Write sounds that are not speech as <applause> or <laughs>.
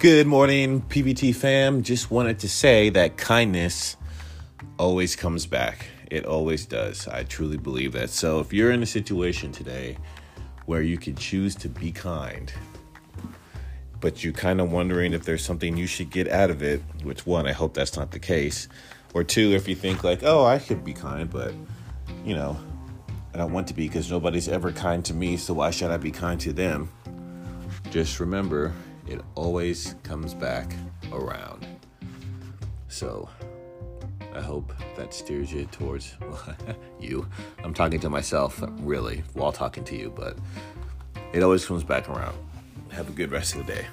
Good morning, PVT fam. Just wanted to say that kindness always comes back. It always does. I truly believe that. So if you're in a situation today where you can choose to be kind, but you're kind of wondering if there's something you should get out of it, which one, I hope that's not the case. Or two, if you think like, oh, I could be kind, but you know, I don't want to be because nobody's ever kind to me, so why should I be kind to them? Just remember, it always comes back around. So, I hope that steers you towards <laughs> you. I'm talking to myself, really, while talking to you, but it always comes back around. Have a good rest of the day.